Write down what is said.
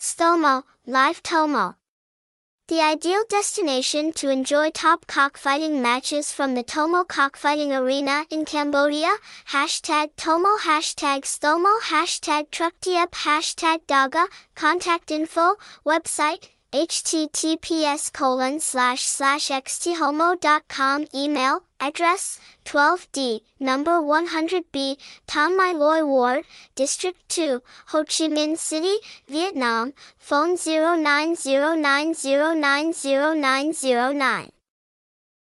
Stomo, Live Thomo. The ideal destination to enjoy top cockfighting matches from the Thomo Cockfighting Arena in Cambodia, hashtag Thomo, hashtag Stomo, hashtag Truktiep, hashtag Daga, contact info, website, https colon slash slash xthomo.com email address 12d number 100b Tom My Loy Ward District 2 Ho Chi Minh City Vietnam phone 0909090909